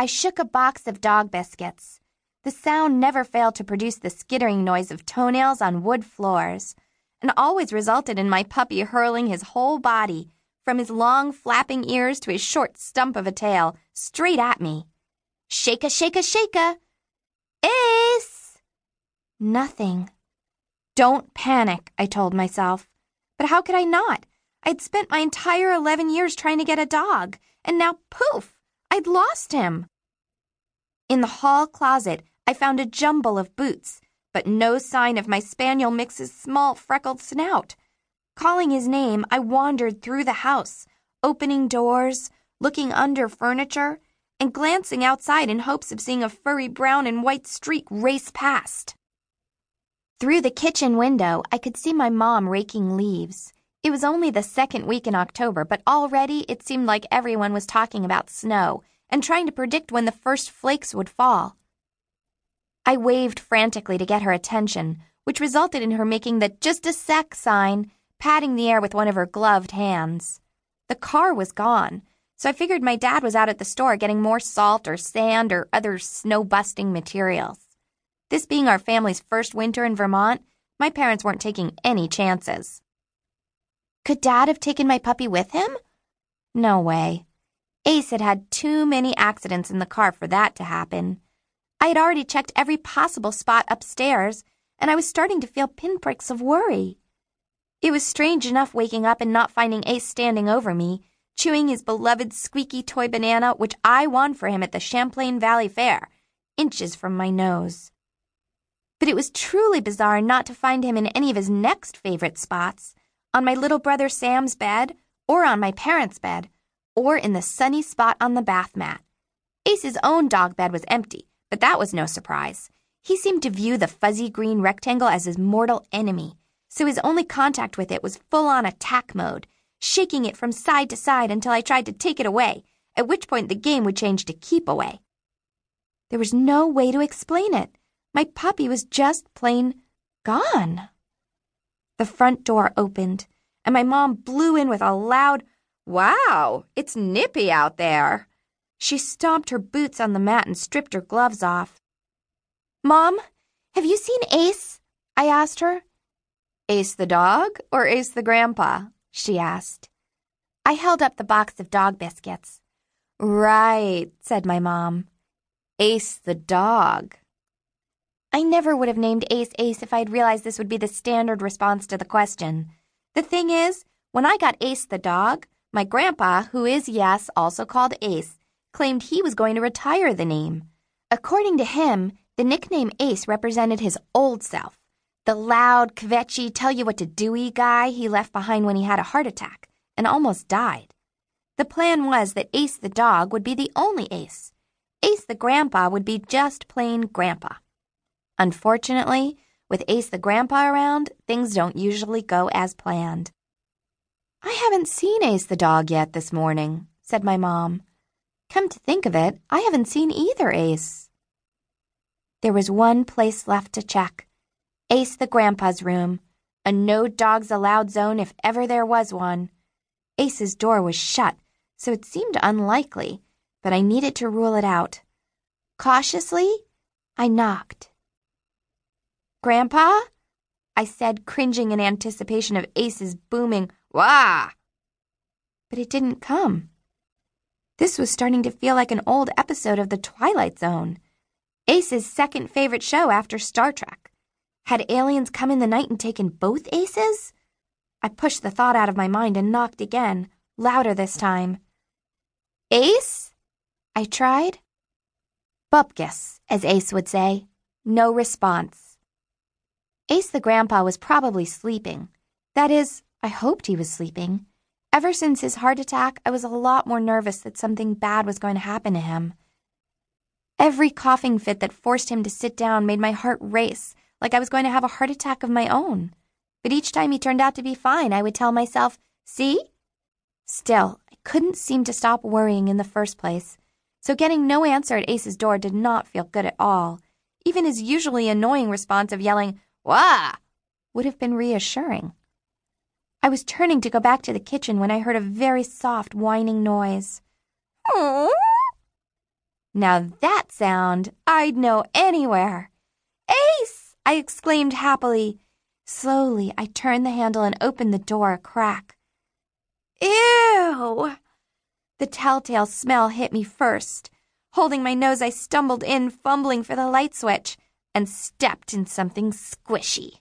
I shook a box of dog biscuits. The sound never failed to produce the skittering noise of toenails on wood floors, and always resulted in my puppy hurling his whole body, from his long flapping ears to his short stump of a tail, straight at me. Shake a, shake a, shake a. Ace! Nothing. Don't panic, I told myself. But how could I not? I'd spent my entire 11 years trying to get a dog, and now poof, I'd lost him. In the hall closet, I found a jumble of boots, but no sign of my spaniel Mix's small freckled snout. Calling his name, I wandered through the house, opening doors, looking under furniture, and glancing outside in hopes of seeing a furry brown and white streak race past. Through the kitchen window, I could see my mom raking leaves. It was only the second week in October, but already it seemed like everyone was talking about snow and trying to predict when the first flakes would fall. I waved frantically to get her attention, which resulted in her making the just a sec sign, patting the air with one of her gloved hands. The car was gone, so I figured my dad was out at the store getting more salt or sand or other snow busting materials. This being our family's first winter in Vermont, my parents weren't taking any chances. Could Dad have taken my puppy with him? No way. Ace had had too many accidents in the car for that to happen. I had already checked every possible spot upstairs, and I was starting to feel pinpricks of worry. It was strange enough waking up and not finding Ace standing over me, chewing his beloved squeaky toy banana, which I won for him at the Champlain Valley Fair, inches from my nose. But it was truly bizarre not to find him in any of his next favorite spots on my little brother Sam's bed, or on my parents' bed, or in the sunny spot on the bath mat. Ace's own dog bed was empty, but that was no surprise. He seemed to view the fuzzy green rectangle as his mortal enemy, so his only contact with it was full on attack mode, shaking it from side to side until I tried to take it away, at which point the game would change to keep away. There was no way to explain it. My puppy was just plain gone. The front door opened, and my mom blew in with a loud, Wow, it's nippy out there. She stomped her boots on the mat and stripped her gloves off. Mom, have you seen Ace? I asked her. Ace the dog or Ace the grandpa? she asked. I held up the box of dog biscuits. Right, said my mom. Ace the dog. I never would have named Ace Ace if I'd realized this would be the standard response to the question. The thing is, when I got Ace the dog, my grandpa, who is, yes, also called Ace, claimed he was going to retire the name. According to him, the nickname Ace represented his old self, the loud, kvetchy, tell you what to doy guy he left behind when he had a heart attack and almost died. The plan was that Ace the dog would be the only Ace. Ace the grandpa would be just plain grandpa. Unfortunately, with Ace the grandpa around, things don't usually go as planned. I haven't seen Ace the dog yet this morning, said my mom. Come to think of it, I haven't seen either Ace. There was one place left to check Ace the grandpa's room, a no dogs allowed zone if ever there was one. Ace's door was shut, so it seemed unlikely, but I needed to rule it out. Cautiously, I knocked. Grandpa? I said, cringing in anticipation of Ace's booming, Wah! But it didn't come. This was starting to feel like an old episode of The Twilight Zone. Ace's second favorite show after Star Trek. Had aliens come in the night and taken both Aces? I pushed the thought out of my mind and knocked again, louder this time. Ace? I tried. Bupkis, as Ace would say. No response. Ace the grandpa was probably sleeping. That is, I hoped he was sleeping. Ever since his heart attack, I was a lot more nervous that something bad was going to happen to him. Every coughing fit that forced him to sit down made my heart race, like I was going to have a heart attack of my own. But each time he turned out to be fine, I would tell myself, see? Still, I couldn't seem to stop worrying in the first place, so getting no answer at Ace's door did not feel good at all. Even his usually annoying response of yelling, Wah! would have been reassuring. I was turning to go back to the kitchen when I heard a very soft whining noise. Now that sound I'd know anywhere. Ace! I exclaimed happily. Slowly, I turned the handle and opened the door a crack. Ew! The telltale smell hit me first. Holding my nose, I stumbled in, fumbling for the light switch, and stepped in something squishy.